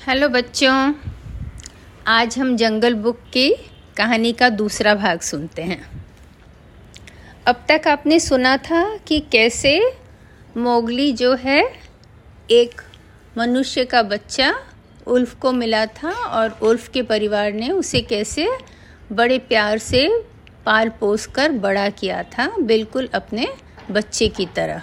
Hello बच्चों, आज हम जंगल बुक की कहानी का दूसरा भाग सुनते हैं। अब तक आपने सुना था कि कैसे मोगली जो है, एक मनुष्य का बच्चा उल्फ को मिला था और उल्फ के परिवार ने उसे कैसे बड़े प्यार से पाल पोस कर बड़ा किया था, बिल्कुल अपने बच्चे की तरह।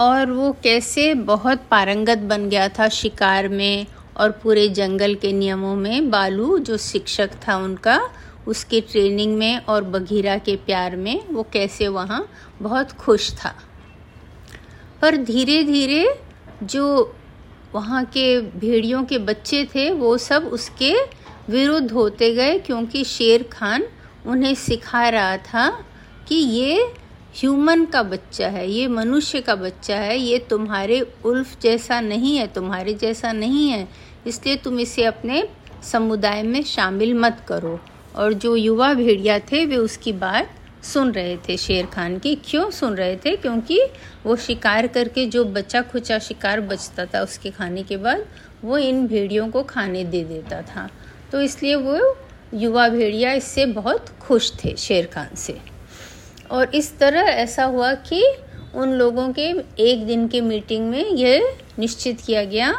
और वो कैसे बहुत पारंगत बन गया था शिकार में और पूरे जंगल के नियमों में। बालू, जो शिक्षक था उनका, उसके ट्रेनिंग में और बघीरा के प्यार में वो कैसे वहाँ बहुत खुश था। पर धीरे धीरे जो वहाँ के भेड़ियों के बच्चे थे, वो सब उसके विरुद्ध होते गए, क्योंकि शेर खान उन्हें सिखा रहा था कि ये ह्यूमन का बच्चा है, ये मनुष्य का बच्चा है, ये तुम्हारे उल्फ जैसा नहीं है, तुम्हारे जैसा नहीं है। इसलिए तुम इसे अपने समुदाय में शामिल मत करो। और जो युवा भेड़िया थे, वे उसकी बात सुन रहे थे शेर खान की। क्यों सुन रहे थे? क्योंकि वो शिकार करके जो बचा खुचा शिकार बचता था उसके खाने के बाद, वो इन भेड़ियों को खाने दे देता था। तो इसलिए वो युवा भेड़िया इससे बहुत खुश थे शेर खान से। और इस तरह ऐसा हुआ कि उन लोगों के एक दिन के मीटिंग में यह निश्चित किया गया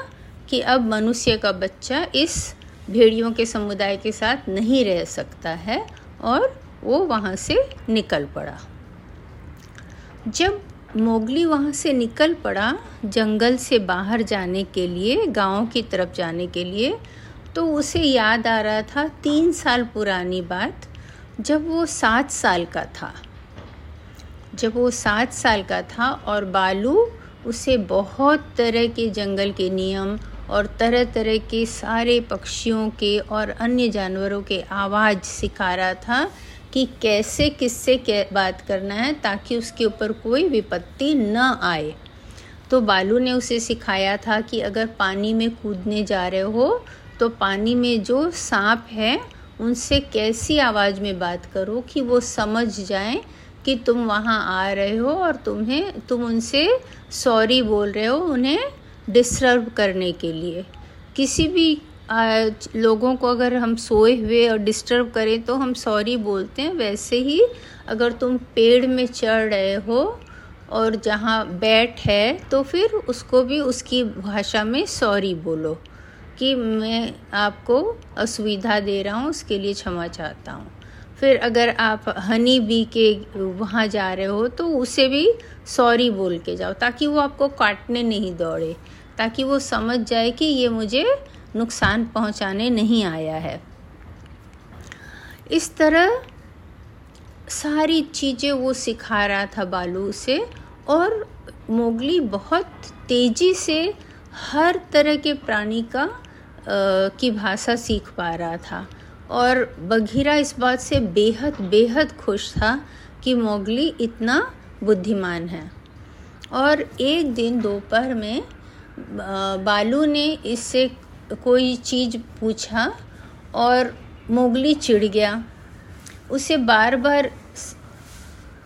कि अब मनुष्य का बच्चा इस भेड़ियों के समुदाय के साथ नहीं रह सकता है और वो वहाँ से निकल पड़ा। जब मोगली वहाँ से निकल पड़ा जंगल से बाहर जाने के लिए, गाँव की तरफ़ जाने के लिए तो उसे याद आ रहा था तीन साल पुरानी बात, जब वो सात साल का था। जब वो सात साल का था और बालू उसे बहुत तरह के जंगल के नियम और तरह तरह के सारे पक्षियों के और अन्य जानवरों के आवाज़ सिखा रहा था कि कैसे किससे बात करना है ताकि उसके ऊपर कोई विपत्ति न आए। तो बालू ने उसे सिखाया था कि अगर पानी में कूदने जा रहे हो तो पानी में जो सांप है, उनसे कैसी आवाज़ में बात करो कि वो समझ जाएँ कि तुम वहाँ आ रहे हो और तुम्हें तुम उनसे सॉरी बोल रहे हो उन्हें डिस्टर्ब करने के लिए। किसी भी आ, लोगों को अगर हम सोए हुए और डिस्टर्ब करें तो हम सॉरी बोलते हैं। वैसे ही अगर तुम पेड़ में चढ़ रहे हो और जहाँ बैठ है तो फिर उसको भी उसकी भाषा में सॉरी बोलो कि मैं आपको असुविधा दे रहा हूँ उसके लिए क्षमा चाहता हूँ। फिर अगर आप हनी बी के वहाँ जा रहे हो तो उसे भी सॉरी बोल के जाओ ताकि वो आपको काटने नहीं दौड़े ताकि वो समझ जाए कि ये मुझे नुकसान पहुँचाने नहीं आया है। इस तरह सारी चीज़ें वो सिखा रहा था बालू से और मोगली बहुत तेज़ी से हर तरह के प्राणी का आ, की भाषा सीख पा रहा था। और बघीरा इस बात से बेहद बेहद खुश था कि मोगली इतना बुद्धिमान है। और एक दिन दोपहर में बालू ने इससे कोई चीज़ पूछा और मोगली चिढ़ गया। उसे बार बार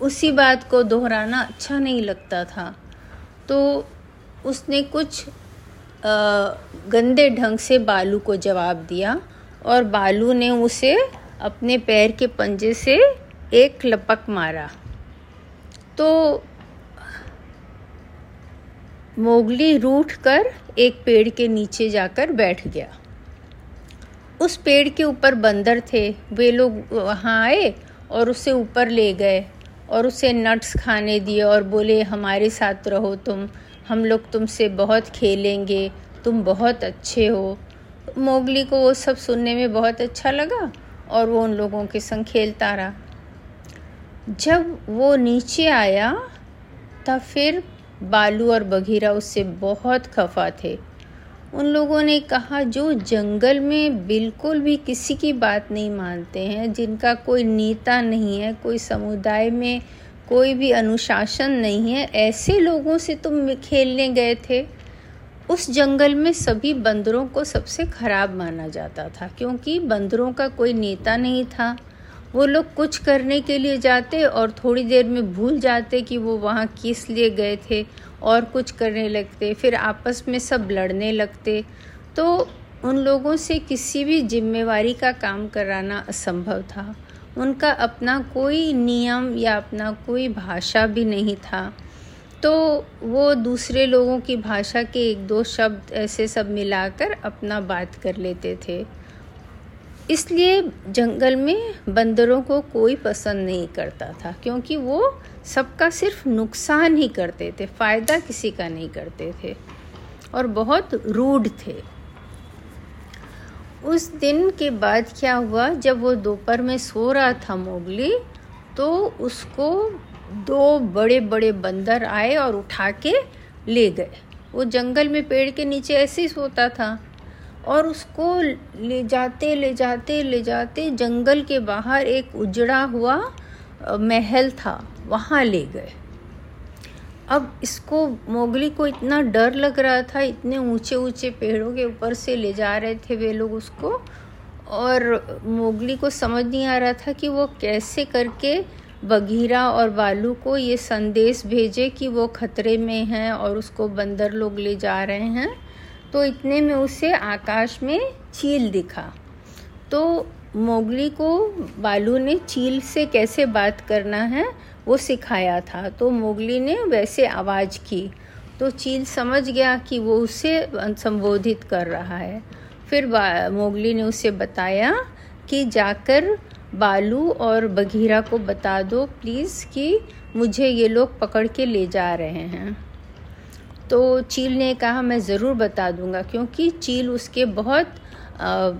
उसी बात को दोहराना अच्छा नहीं लगता था। तो उसने कुछ गंदे ढंग से बालू को जवाब दिया और बालू ने उसे अपने पैर के पंजे से एक लपक मारा। तो मोगली रूठ कर एक पेड़ के नीचे जाकर बैठ गया। उस पेड़ के ऊपर बंदर थे। वे लोग वहाँ आए और उसे ऊपर ले गए और उसे नट्स खाने दिए और बोले, हमारे साथ रहो तुम। हम लोग तुमसे बहुत खेलेंगे। तुम बहुत अच्छे हो। मोगली को वो सब सुनने में बहुत अच्छा लगा और वो उन लोगों के संग खेलता रहा। जब वो नीचे आया, तब फिर बालू और बघीरा उससे बहुत खफा थे। उन लोगों ने कहा, जो जंगल में बिल्कुल भी किसी की बात नहीं मानते हैं, जिनका कोई नेता नहीं है, कोई समुदाय में कोई भी अनुशासन नहीं है, ऐसे लोगों से तुम खेलने गए थे? उस जंगल में सभी बंदरों को सबसे खराब माना जाता था, क्योंकि बंदरों का कोई नेता नहीं था। वो लोग कुछ करने के लिए जाते और थोड़ी देर में भूल जाते कि वो वहाँ किस लिए गए थे और कुछ करने लगते, फिर आपस में सब लड़ने लगते। तो उन लोगों से किसी भी जिम्मेवारी का काम कराना असंभव था। उनका अपना कोई नियम या अपना कोई भाषा भी नहीं था। तो वो दूसरे लोगों की भाषा के एक दो शब्द ऐसे सब मिलाकर अपना बात कर लेते थे। इसलिए जंगल में बंदरों को कोई पसंद नहीं करता था, क्योंकि वो सबका सिर्फ़ नुकसान ही करते थे, फ़ायदा किसी का नहीं करते थे और बहुत रूड थे। उस दिन के बाद क्या हुआ, जब वो दोपहर में सो रहा था मोगली तो उसको दो बड़े बड़े बंदर आए और उठा के ले गए। वो जंगल में पेड़ के नीचे ऐसे ही सोता था और उसको ले जाते ले जाते ले जाते जंगल के बाहर एक उजड़ा हुआ महल था। वहाँ ले गए। अब इसको मोगली को इतना डर लग रहा था, इतने ऊँचे ऊँचे पेड़ों के ऊपर से ले जा रहे थे वे लोग उसको और मोगली को समझ नहीं आ रहा था कि वो कैसे करके बघीरा और बालू को ये संदेश भेजे कि वो खतरे में हैं और उसको बंदर लोग ले जा रहे हैं। तो इतने में उसे आकाश में चील दिखा। तो मोगली को बालू ने चील से कैसे बात करना है, वो सिखाया था। तो मोगली ने वैसे आवाज़ की। तो चील समझ गया कि वो उसे संबोधित कर रहा है। फिर मोगली ने उसे बताया कि जाकर बालू और बघीरा को बता दो प्लीज़ कि मुझे ये लोग पकड़ के ले जा रहे हैं। तो चील ने कहा मैं ज़रूर बता दूँगा क्योंकि चील उसके बहुत आ,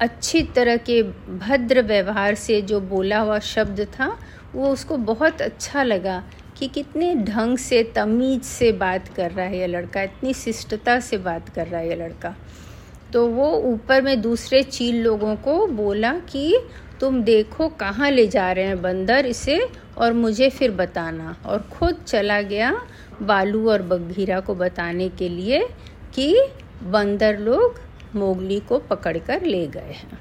अच्छी तरह के भद्र व्यवहार से जो बोला हुआ शब्द था वो उसको बहुत अच्छा लगा कि कितने ढंग से तमीज से बात कर रहा है ये लड़का इतनी शिष्टता से बात कर रहा है ये लड़का। तो वो ऊपर में दूसरे चील लोगों को बोला कि तुम देखो कहाँ ले जा रहे हैं बंदर इसे और मुझे फिर बताना। और खुद चला गया बालू और बघीरा को बताने के लिए कि बंदर लोग मोगली को पकड़कर ले गए हैं।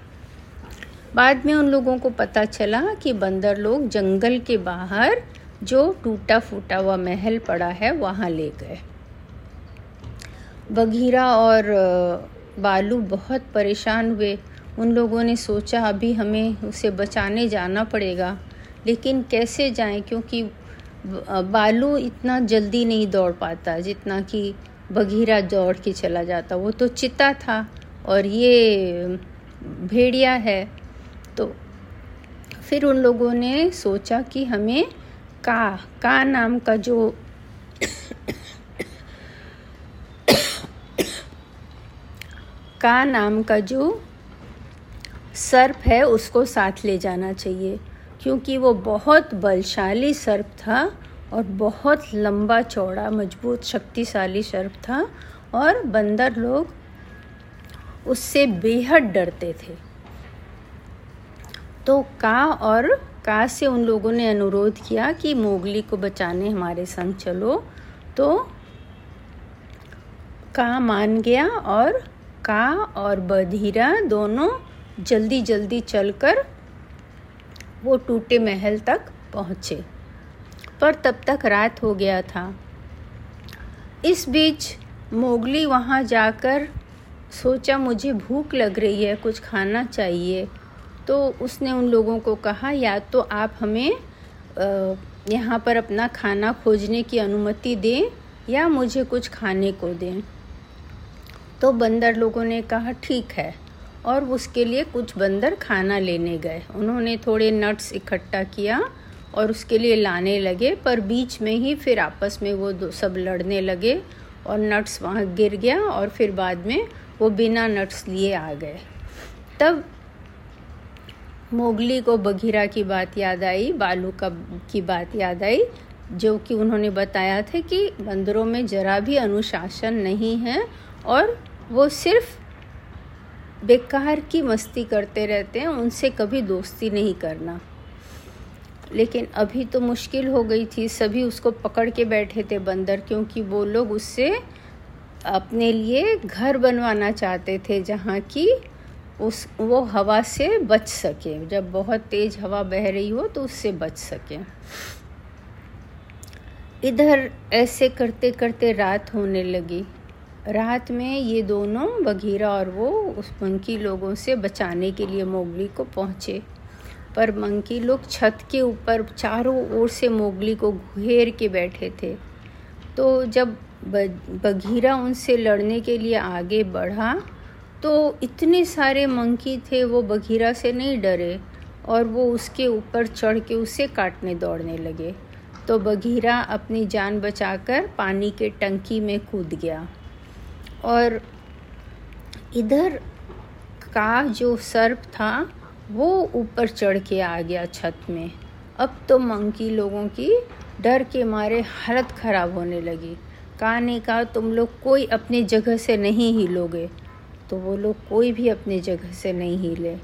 बाद में उन लोगों को पता चला कि बंदर लोग जंगल के बाहर जो टूटा फूटा हुआ महल पड़ा है, वहाँ ले गए। बघीरा और बालू बहुत परेशान हुए। उन लोगों ने सोचा, अभी हमें उसे बचाने जाना पड़ेगा। लेकिन कैसे जाएँ? क्योंकि बालू इतना जल्दी नहीं दौड़ पाता, जितना कि बघीरा दौड़ के चला जाता। वो तो चिता था और ये भेड़िया है। तो फिर उन लोगों ने सोचा कि हमें का का नाम का जो का नाम का जो सर्प है, उसको साथ ले जाना चाहिए। क्योंकि वो बहुत बलशाली सर्प था और बहुत लंबा चौड़ा, मज़बूत, शक्तिशाली सर्प था और बंदर लोग उससे बेहद डरते थे। तो का और का से उन लोगों ने अनुरोध किया कि मोगली को बचाने हमारे संग चलो। तो का मान गया और का और बधीरा दोनों जल्दी जल्दी चलकर वो टूटे महल तक पहुँचे। पर तब तक रात हो गया था। इस बीच मोगली वहाँ जाकर सोचा, मुझे भूख लग रही है, कुछ खाना चाहिए। तो उसने उन लोगों को कहा, या तो आप हमें यहाँ पर अपना खाना खोजने की अनुमति दें या मुझे कुछ खाने को दें। तो बंदर लोगों ने कहा, ठीक है। और उसके लिए कुछ बंदर खाना लेने गए। उन्होंने थोड़े नट्स इकट्ठा किया और उसके लिए लाने लगे, पर बीच में ही फिर आपस में वो सब लड़ने लगे और नट्स वहाँ गिर गया और फिर बाद में वो बिना नट्स लिए आ गए। तब मोगली को बघीरा की बात याद आई, बालू का, की बात याद आई, जो कि उन्होंने बताया था कि बंदरों में जरा भी अनुशासन नहीं है और वो सिर्फ़ बेकार की मस्ती करते रहते हैं, उनसे कभी दोस्ती नहीं करना। लेकिन अभी तो मुश्किल हो गई थी, सभी उसको पकड़ के बैठे थे बंदर, क्योंकि वो लोग उससे अपने लिए घर बनवाना चाहते थे, जहाँ की उस, वो हवा से बच सके। जब बहुत तेज़ हवा बह रही हो तो उससे बच सके। इधर ऐसे करते करते रात होने लगी। रात में ये दोनों बघीरा और वो उस मंकी लोगों से बचाने के लिए मोगली को पहुँचे। पर मंकी लोग छत के ऊपर चारों ओर से मोगली को घेर के बैठे थे। तो जब बघीरा उनसे लड़ने के लिए आगे बढ़ा तो इतने सारे मंकी थे, वो बघीरा से नहीं डरे और वो उसके ऊपर चढ़ के उसे काटने दौड़ने लगे। तो बघीरा अपनी जान बचाकर पानी के टंकी में कूद गया। और इधर का जो सर्प था, वो ऊपर चढ़ के आ गया छत में। अब तो मंकी लोगों की डर के मारे हालत ख़राब होने लगी। कहा ने कहा तुम लोग कोई अपनी जगह से नहीं हिलोगे। तो वो लोग कोई भी अपनी जगह से नहीं हिले।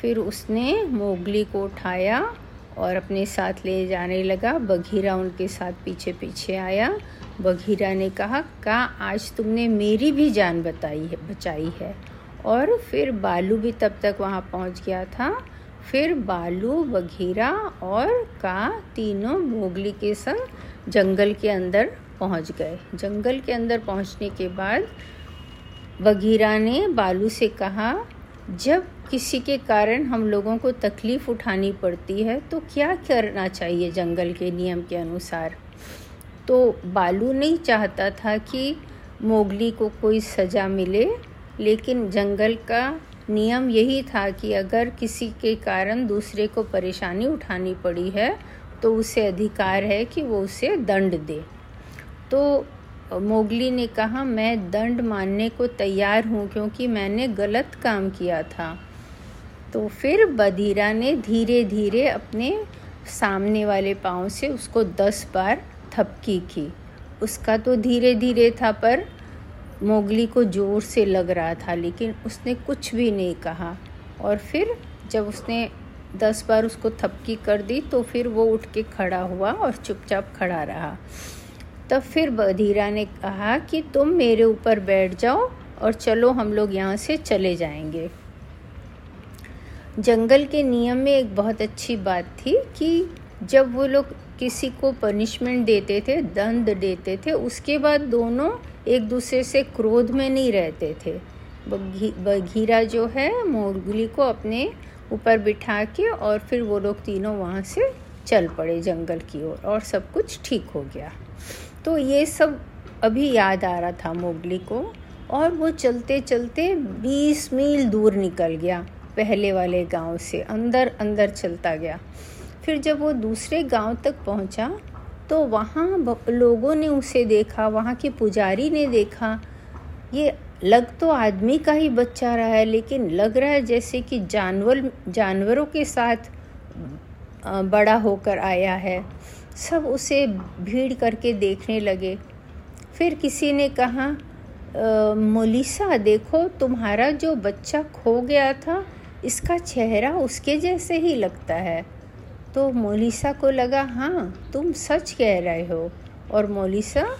फिर उसने मोगली को उठाया और अपने साथ ले जाने लगा। बघीरा उनके साथ पीछे पीछे आया। बघीरा ने कहा, का आज तुमने मेरी भी जान बताई है, बचाई है? और फिर बालू भी तब तक वहाँ पहुँच गया था। फिर बालू, बघीरा और का तीनों मोगली के संग जंगल के अंदर पहुँच गए। जंगल के अंदर पहुँचने के बाद बघीरा ने बालू से कहा, जब किसी के कारण हम लोगों को तकलीफ़ उठानी पड़ती है तो क्या करना चाहिए जंगल के नियम के अनुसार? तो बालू नहीं चाहता था कि मोगली को कोई सज़ा मिले, लेकिन जंगल का नियम यही था कि अगर किसी के कारण दूसरे को परेशानी उठानी पड़ी है तो उसे अधिकार है कि वो उसे दंड दे। तो मोगली ने कहा, मैं दंड मानने को तैयार हूँ क्योंकि मैंने गलत काम किया था। तो फिर बधीरा ने धीरे धीरे अपने सामने वाले पाँव से उसको दस बार थपकी की। उसका तो धीरे धीरे था, पर मोगली को ज़ोर से लग रहा था, लेकिन उसने कुछ भी नहीं कहा। और फिर जब उसने दस बार उसको थपकी कर दी तो फिर वो उठ के खड़ा हुआ और चुपचाप खड़ा रहा। तब फिर बधीरा ने कहा कि, तुम मेरे ऊपर बैठ जाओ और चलो हम लोग यहाँ से चले जाएँगे। जंगल के नियम में एक बहुत अच्छी बात थी कि जब वो लोग किसी को पनिशमेंट देते थे दंड देते थे उसके बाद दोनों एक दूसरे से क्रोध में नहीं रहते थे। बघीरा जो है मोरगुली को अपने ऊपर बिठा के और फिर वो लोग तीनों वहाँ से चल पड़े जंगल की ओर और, और सब कुछ ठीक हो गया। तो ये सब अभी याद आ रहा था मोगली को और वो चलते चलते बीस मील दूर निकल गया पहले वाले गाँव से अंदर अंदर चलता गया। फिर जब वो दूसरे गाँव तक पहुँचा तो वहाँ लोगों ने उसे देखा, वहाँ के पुजारी ने देखा। ये लग तो आदमी का ही बच्चा रहा है, लेकिन लग रहा है जैसे कि जानवर जानवरों के साथ बड़ा होकर आया है। सब उसे भीड़ करके देखने लगे। फिर किसी ने कहा मोलिसा, देखो, तुम्हारा जो बच्चा खो गया था, इसका चेहरा उसके जैसे ही लगता है। तो मोलिसा को लगा हाँ तुम सच कह रहे हो। और मोलिसा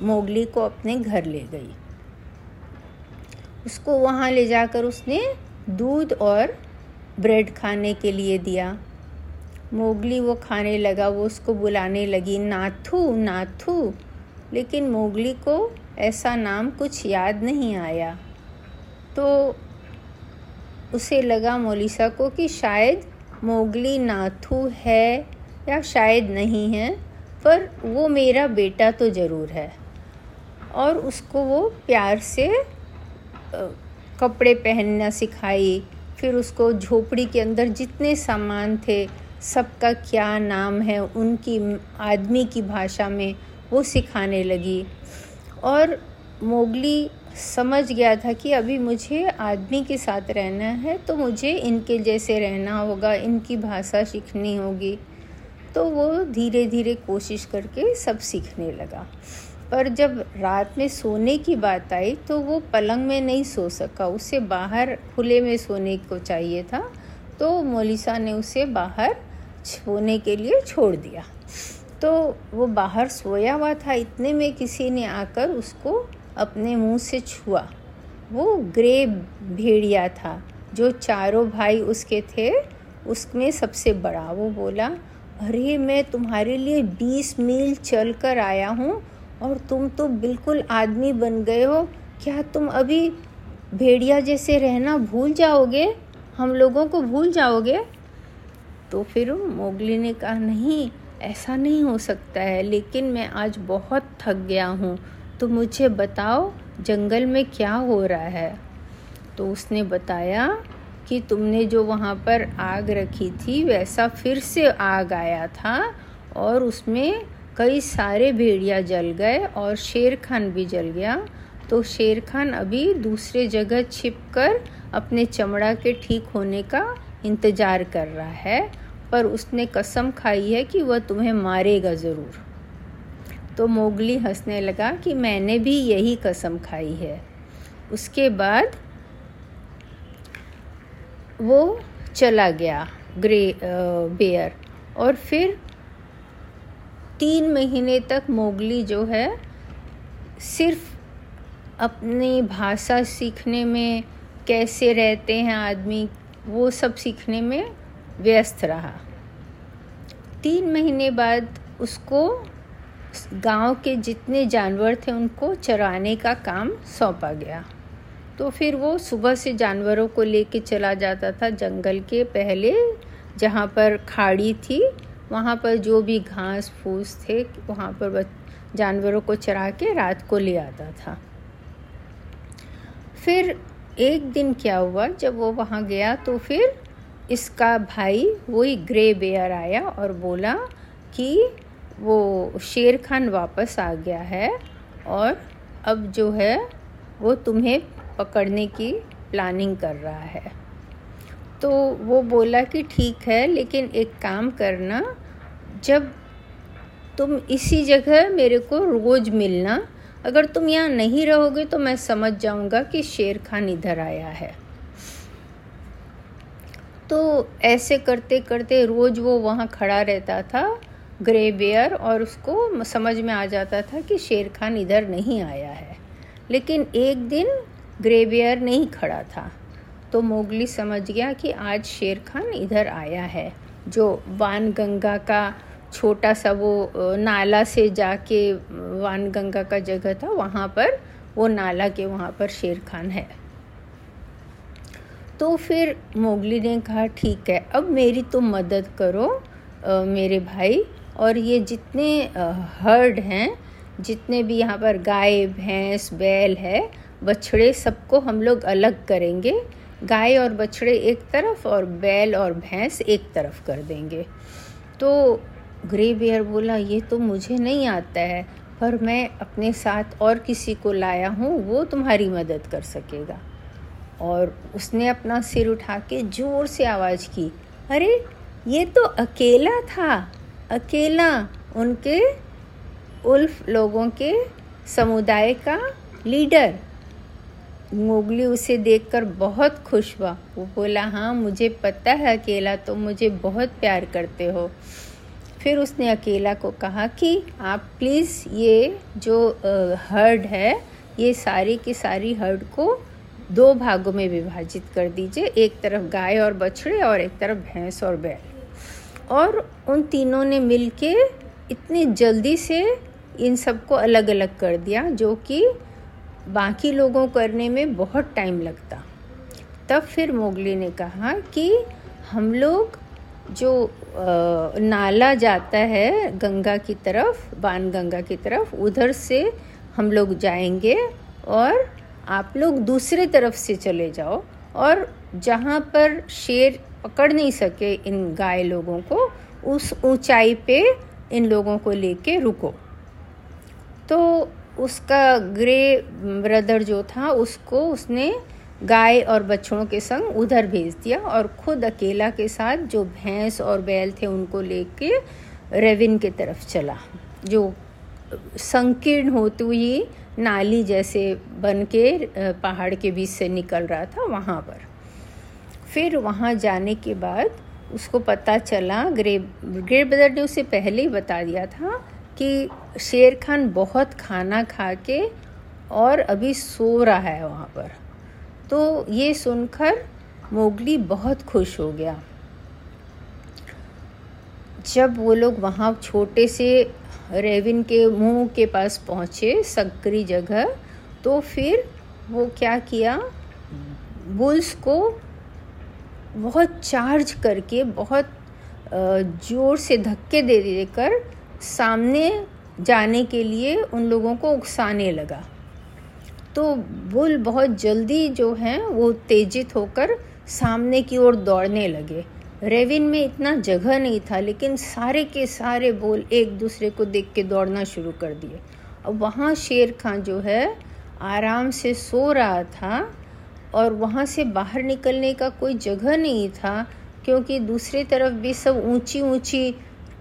मोगली को अपने घर ले गई। उसको वहाँ ले जाकर उसने दूध और ब्रेड खाने के लिए दिया। मोगली वो खाने लगा, वो उसको बुलाने लगी, नाथू नाथू। लेकिन मोगली को ऐसा नाम कुछ याद नहीं आया। तो उसे लगा मोलिसा को कि शायद मोगली नाथू है या शायद नहीं है, पर वो मेरा बेटा तो ज़रूर है। और उसको वो प्यार से कपड़े पहनना सिखाई, फिर उसको झोपड़ी के अंदर जितने सामान थे, सबका क्या नाम है, उनकी आदमी की भाषा में वो सिखाने लगी। और मोगली समझ गया था कि अभी मुझे आदमी के साथ रहना है तो मुझे इनके जैसे रहना होगा, इनकी भाषा सीखनी होगी। तो वो धीरे धीरे कोशिश करके सब सीखने लगा। पर जब रात में सोने की बात आई तो वो पलंग में नहीं सो सका। उसे बाहर खुले में सोने को चाहिए था तो मोलिसा ने उसे बाहर सोने के लिए छोड़ दिया। तो वो बाहर सोया हुआ था। इतने में किसी ने आकर उसको अपने मुँह से छुआ। वो ग्रे भेड़िया था, जो चारों भाई उसके थे, उसमें सबसे बड़ा। वो बोला, अरे, मैं तुम्हारे लिए बीस मील चल कर आया हूँ और तुम तो बिल्कुल आदमी बन गए हो। क्या तुम अभी भेड़िया जैसे रहना भूल जाओगे? हम लोगों को भूल जाओगे? तो फिर मोगली ने कहा, नहीं, ऐसा नहीं हो सकता है, लेकिन मैं आज बहुत थक गया हूँ। तो मुझे बताओ, जंगल में क्या हो रहा है? तो उसने बताया कि तुमने जो वहाँ पर आग रखी थी, वैसा फिर से आग आया था और उसमें कई सारे भेड़िया जल गए और शेर खान भी जल गया। तो शेर खान अभी दूसरे जगह छिप कर अपने चमड़ा के ठीक होने का इंतज़ार कर रहा है, पर उसने कसम खाई है कि वह तुम्हें मारेगा ज़रूर। तो मोगली हंसने लगा कि मैंने भी यही कसम खाई है। उसके बाद वो चला गया ग्रे बेयर। और फिर तीन महीने तक मोगली जो है, सिर्फ़ अपनी भाषा सीखने में कैसे रहते हैं आदमी, वो सब सीखने में व्यस्त रहा। तीन महीने बाद उसको गाँव के जितने जानवर थे उनको चराने का काम सौंपा गया। तो फिर वो सुबह से जानवरों को लेके चला जाता था जंगल के पहले, जहाँ पर खाड़ी थी। वहाँ पर जो भी घास फूस थे, वहाँ पर जानवरों को चरा के रात को ले आता था। फिर एक दिन क्या हुआ, जब वो वहाँ गया तो फिर इसका भाई, वही ग्रे बेयर आया और बोला कि वो शेर खान वापस आ गया है और अब जो है वो तुम्हें पकड़ने की प्लानिंग कर रहा है। तो वो बोला कि ठीक है, लेकिन एक काम करना, जब तुम इसी जगह मेरे को रोज़ मिलना, अगर तुम यहाँ नहीं रहोगे तो मैं समझ जाऊँगा कि शेर खान इधर आया है। तो ऐसे करते करते रोज़ वो वहाँ खड़ा रहता था ग्रे बेयर और उसको समझ में आ जाता था कि शेर खान इधर नहीं आया है। लेकिन एक दिन ग्रे बेयर नहीं खड़ा था तो मोगली समझ गया कि आज शेर खान इधर आया है। जो वान गंगा का छोटा सा वो नाला से जाके वान गंगा का जगह था वहाँ पर वो नाला के वहाँ पर शेर खान है। तो फिर मोगली ने कहा ठीक है अब मेरी तुम मदद करो आ, मेरे भाई और ये जितने हर्ड हैं, जितने भी यहाँ पर गाय, भैंस, बैल है, बछड़े सबको हम लोग अलग करेंगे। गाय और बछड़े एक तरफ़ और बैल और भैंस एक तरफ़ कर देंगे। तो ग्रे बियर बोला, ये तो मुझे नहीं आता है, पर मैं अपने साथ और किसी को लाया हूँ, वो तुम्हारी मदद कर सकेगा। और उसने अपना सिर उठा के ज़ोर से आवाज़ की, अरे, ये तो अकेला था अकेला उनके उल्फ लोगों के समुदाय का लीडर। मोगली उसे देखकर बहुत खुश हुआ। वो बोला हाँ मुझे पता है अकेला तो मुझे बहुत प्यार करते हो। फिर उसने अकेला को कहा कि, आप प्लीज़ ये जो हर्ड है, ये सारी की सारी हर्ड को दो भागों में विभाजित कर दीजिए। एक तरफ़ गाय और बछड़े और एक तरफ़ भैंस और बैल। और उन तीनों ने मिलके इतनी जल्दी से इन सबको अलग अलग कर दिया, जो कि बाकी लोगों करने में बहुत टाइम लगता। तब फिर मोगली ने कहा कि हम लोग जो नाला जाता है गंगा की तरफ़, बान गंगा की तरफ़, उधर से हम लोग जाएँगे और आप लोग दूसरे तरफ़ से चले जाओ। और जहाँ पर शेर पकड़ नहीं सके इन गाय लोगों को, उस ऊंचाई पे इन लोगों को लेके रुको। तो उसका ग्रे ब्रदर जो था, उसको उसने गाय और बच्चों के संग उधर भेज दिया और खुद अकेला के साथ जो भैंस और बैल थे, उनको लेके रेविन के तरफ़ चला। जो संकीर्ण होती हुई नाली जैसे बन के पहाड़ के बीच से निकल रहा था, वहाँ पर। फिर वहाँ जाने के बाद उसको पता चला, ग्रे, ग्रेट ब्रदर ने उसे पहले ही बता दिया था कि शेर खान बहुत खाना खा के और अभी सो रहा है वहाँ पर। तो ये सुनकर मोगली बहुत खुश हो गया। जब वो लोग वहाँ छोटे से रेविन के मुँह के पास पहुँचे, सकरी जगह तो फिर वो क्या किया? बुल्स को बहुत चार्ज करके, बहुत ज़ोर से धक्के दे देकर सामने जाने के लिए उन लोगों को उकसाने लगा। तो बुल बहुत जल्दी जो हैं, वो तेजित होकर सामने की ओर दौड़ने लगे। रेविन में इतना जगह नहीं था, लेकिन सारे के सारे बोल एक दूसरे को देख के दौड़ना शुरू कर दिए। अब वहाँ शेर खां जो है, आराम से सो रहा था। और वहाँ से बाहर निकलने का कोई जगह नहीं था, क्योंकि दूसरी तरफ़ भी सब ऊँची ऊँची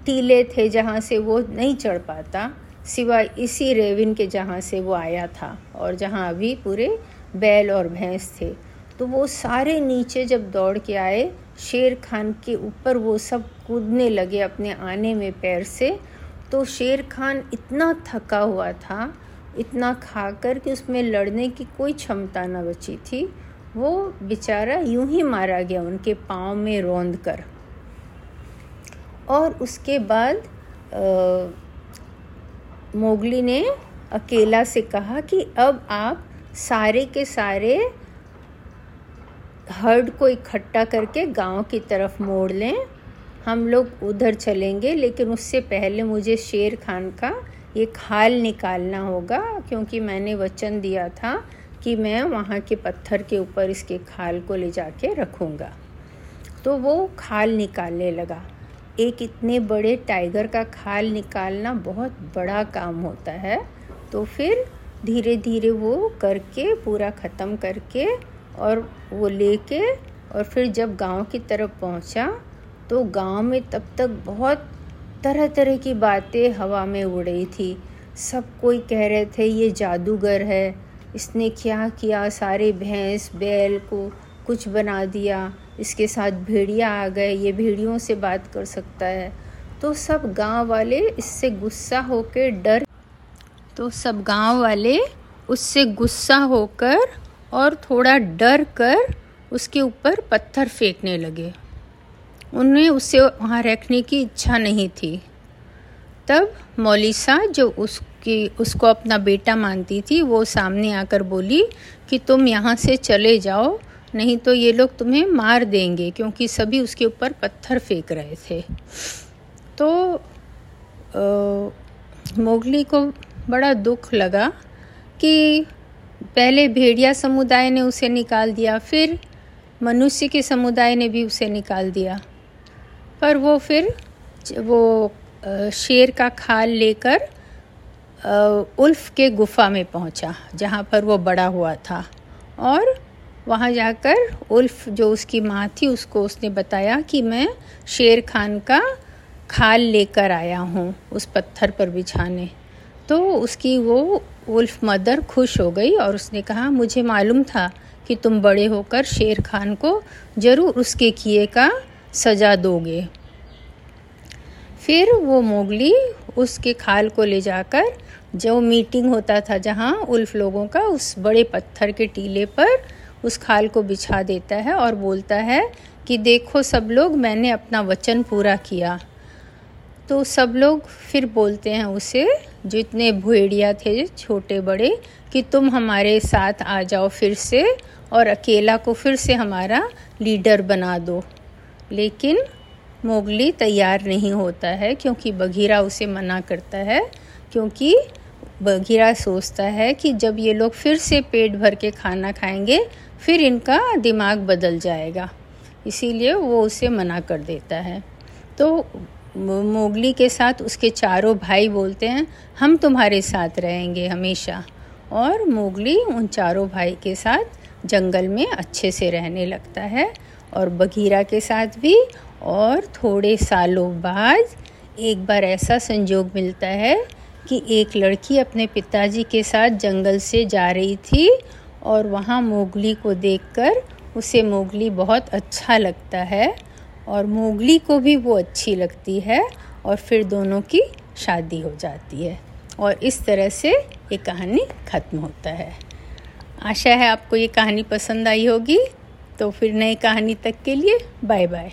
टीले थे जहाँ से वो नहीं चढ़ पाता, सिवाय इसी रेविन के जहाँ से वो आया था और जहाँ अभी पूरे बैल और भैंस थे। तो वो सारे नीचे जब दौड़ के आए, शेर खान के ऊपर वो सब कूदने लगे अपने आने में पैर से तो शेर खान इतना थका हुआ था इतना खा कर कि उसमें लड़ने की कोई क्षमता न बची थी। वो बेचारा यूँ ही मारा गया उनके पाँव में रौंद कर। और उसके बाद मोगली ने अकेला से कहा कि अब आप सारे के सारे हर्ड को इकट्ठा करके गाँव की तरफ़ मोड़ लें। हम लोग उधर चलेंगे, लेकिन उससे पहले मुझे शेर खान का ये खाल निकालना होगा, क्योंकि मैंने वचन दिया था कि मैं वहाँ के पत्थर के ऊपर इसके खाल को ले जाके रखूँगा। तो वो खाल निकालने लगा। एक इतने बड़े टाइगर का खाल निकालना बहुत बड़ा काम होता है। तो फिर धीरे धीरे वो करके, पूरा ख़त्म करके और वो लेके और फिर जब गाँव की तरफ़ पहुँचा तो गाँव में तब तक बहुत तरह तरह की बातें हवा में उड़ रही थी। सब कोई कह रहे थे, ये जादूगर है। इसने क्या किया? सारे भैंस, बैल को कुछ बना दिया। इसके साथ भेड़िया आ गए। ये भेड़ियों से बात कर सकता है। तो सब गाँव वाले इससे गुस्सा होकर डर तो सब गाँव वाले उससे गुस्सा होकर और थोड़ा डर कर उसके ऊपर पत्थर फेंकने लगे। उन्हें उसे वहाँ रखने की इच्छा नहीं थी। तब मौलिसा जो उसकी, उसको अपना बेटा मानती थी, वो सामने आकर बोली कि तुम यहाँ से चले जाओ, नहीं तो ये लोग तुम्हें मार देंगे, क्योंकि सभी उसके ऊपर पत्थर फेंक रहे थे। तो मोगली को बड़ा दुख लगा कि पहले भेड़िया समुदाय ने उसे निकाल दिया, फिर मनुष्य के समुदाय ने भी उसे निकाल दिया। पर वो फिर वो शेर का खाल लेकर उल्फ के गुफा में पहुँचा, जहाँ पर वो बड़ा हुआ था। और वहाँ जाकर उल्फ जो उसकी माँ थी, उसको उसने बताया कि मैं शेर खान का खाल लेकर आया हूँ उस पत्थर पर बिछाने। तो उसकी वो उल्फ मदर खुश हो गई और उसने कहा, मुझे मालूम था कि तुम बड़े होकर शेर खान को ज़रूर उसके किए का सज़ा दोगे। फिर वो मोगली उसके खाल को ले जाकर, जो मीटिंग होता था जहाँ उल्फ लोगों का, उस बड़े पत्थर के टीले पर उस खाल को बिछा देता है और बोलता है कि देखो सब लोग, मैंने अपना वचन पूरा किया। तो सब लोग फिर बोलते हैं उसे जितने भेड़िया थे, छोटे बड़े, कि तुम हमारे साथ आ जाओ फिर से और अकेला को फिर से हमारा लीडर बना दो। लेकिन मोगली तैयार नहीं होता है क्योंकि बघीरा उसे मना करता है, क्योंकि बघीरा सोचता है कि जब ये लोग फिर से पेट भर के खाना खाएँगे, फिर इनका दिमाग बदल जाएगा। इसीलिए वो उसे मना कर देता है। तो मोगली के साथ उसके चारों भाई बोलते हैं, हम तुम्हारे साथ रहेंगे हमेशा। और मोगली उन चारों भाई के साथ जंगल में अच्छे से रहने लगता है। और बघीरा के साथ भी और थोड़े सालों बाद एक बार ऐसा संजोग मिलता है कि एक लड़की अपने पिताजी के साथ जंगल से जा रही थी और वहाँ मोगली को देखकर उसे मोगली बहुत अच्छा लगता है और मोगली को भी वो अच्छी लगती है और फिर दोनों की शादी हो जाती है और इस तरह से ये कहानी ख़त्म होता है। आशा है आपको ये कहानी पसंद आई होगी। तो फिर नई कहानी तक के लिए बाय बाय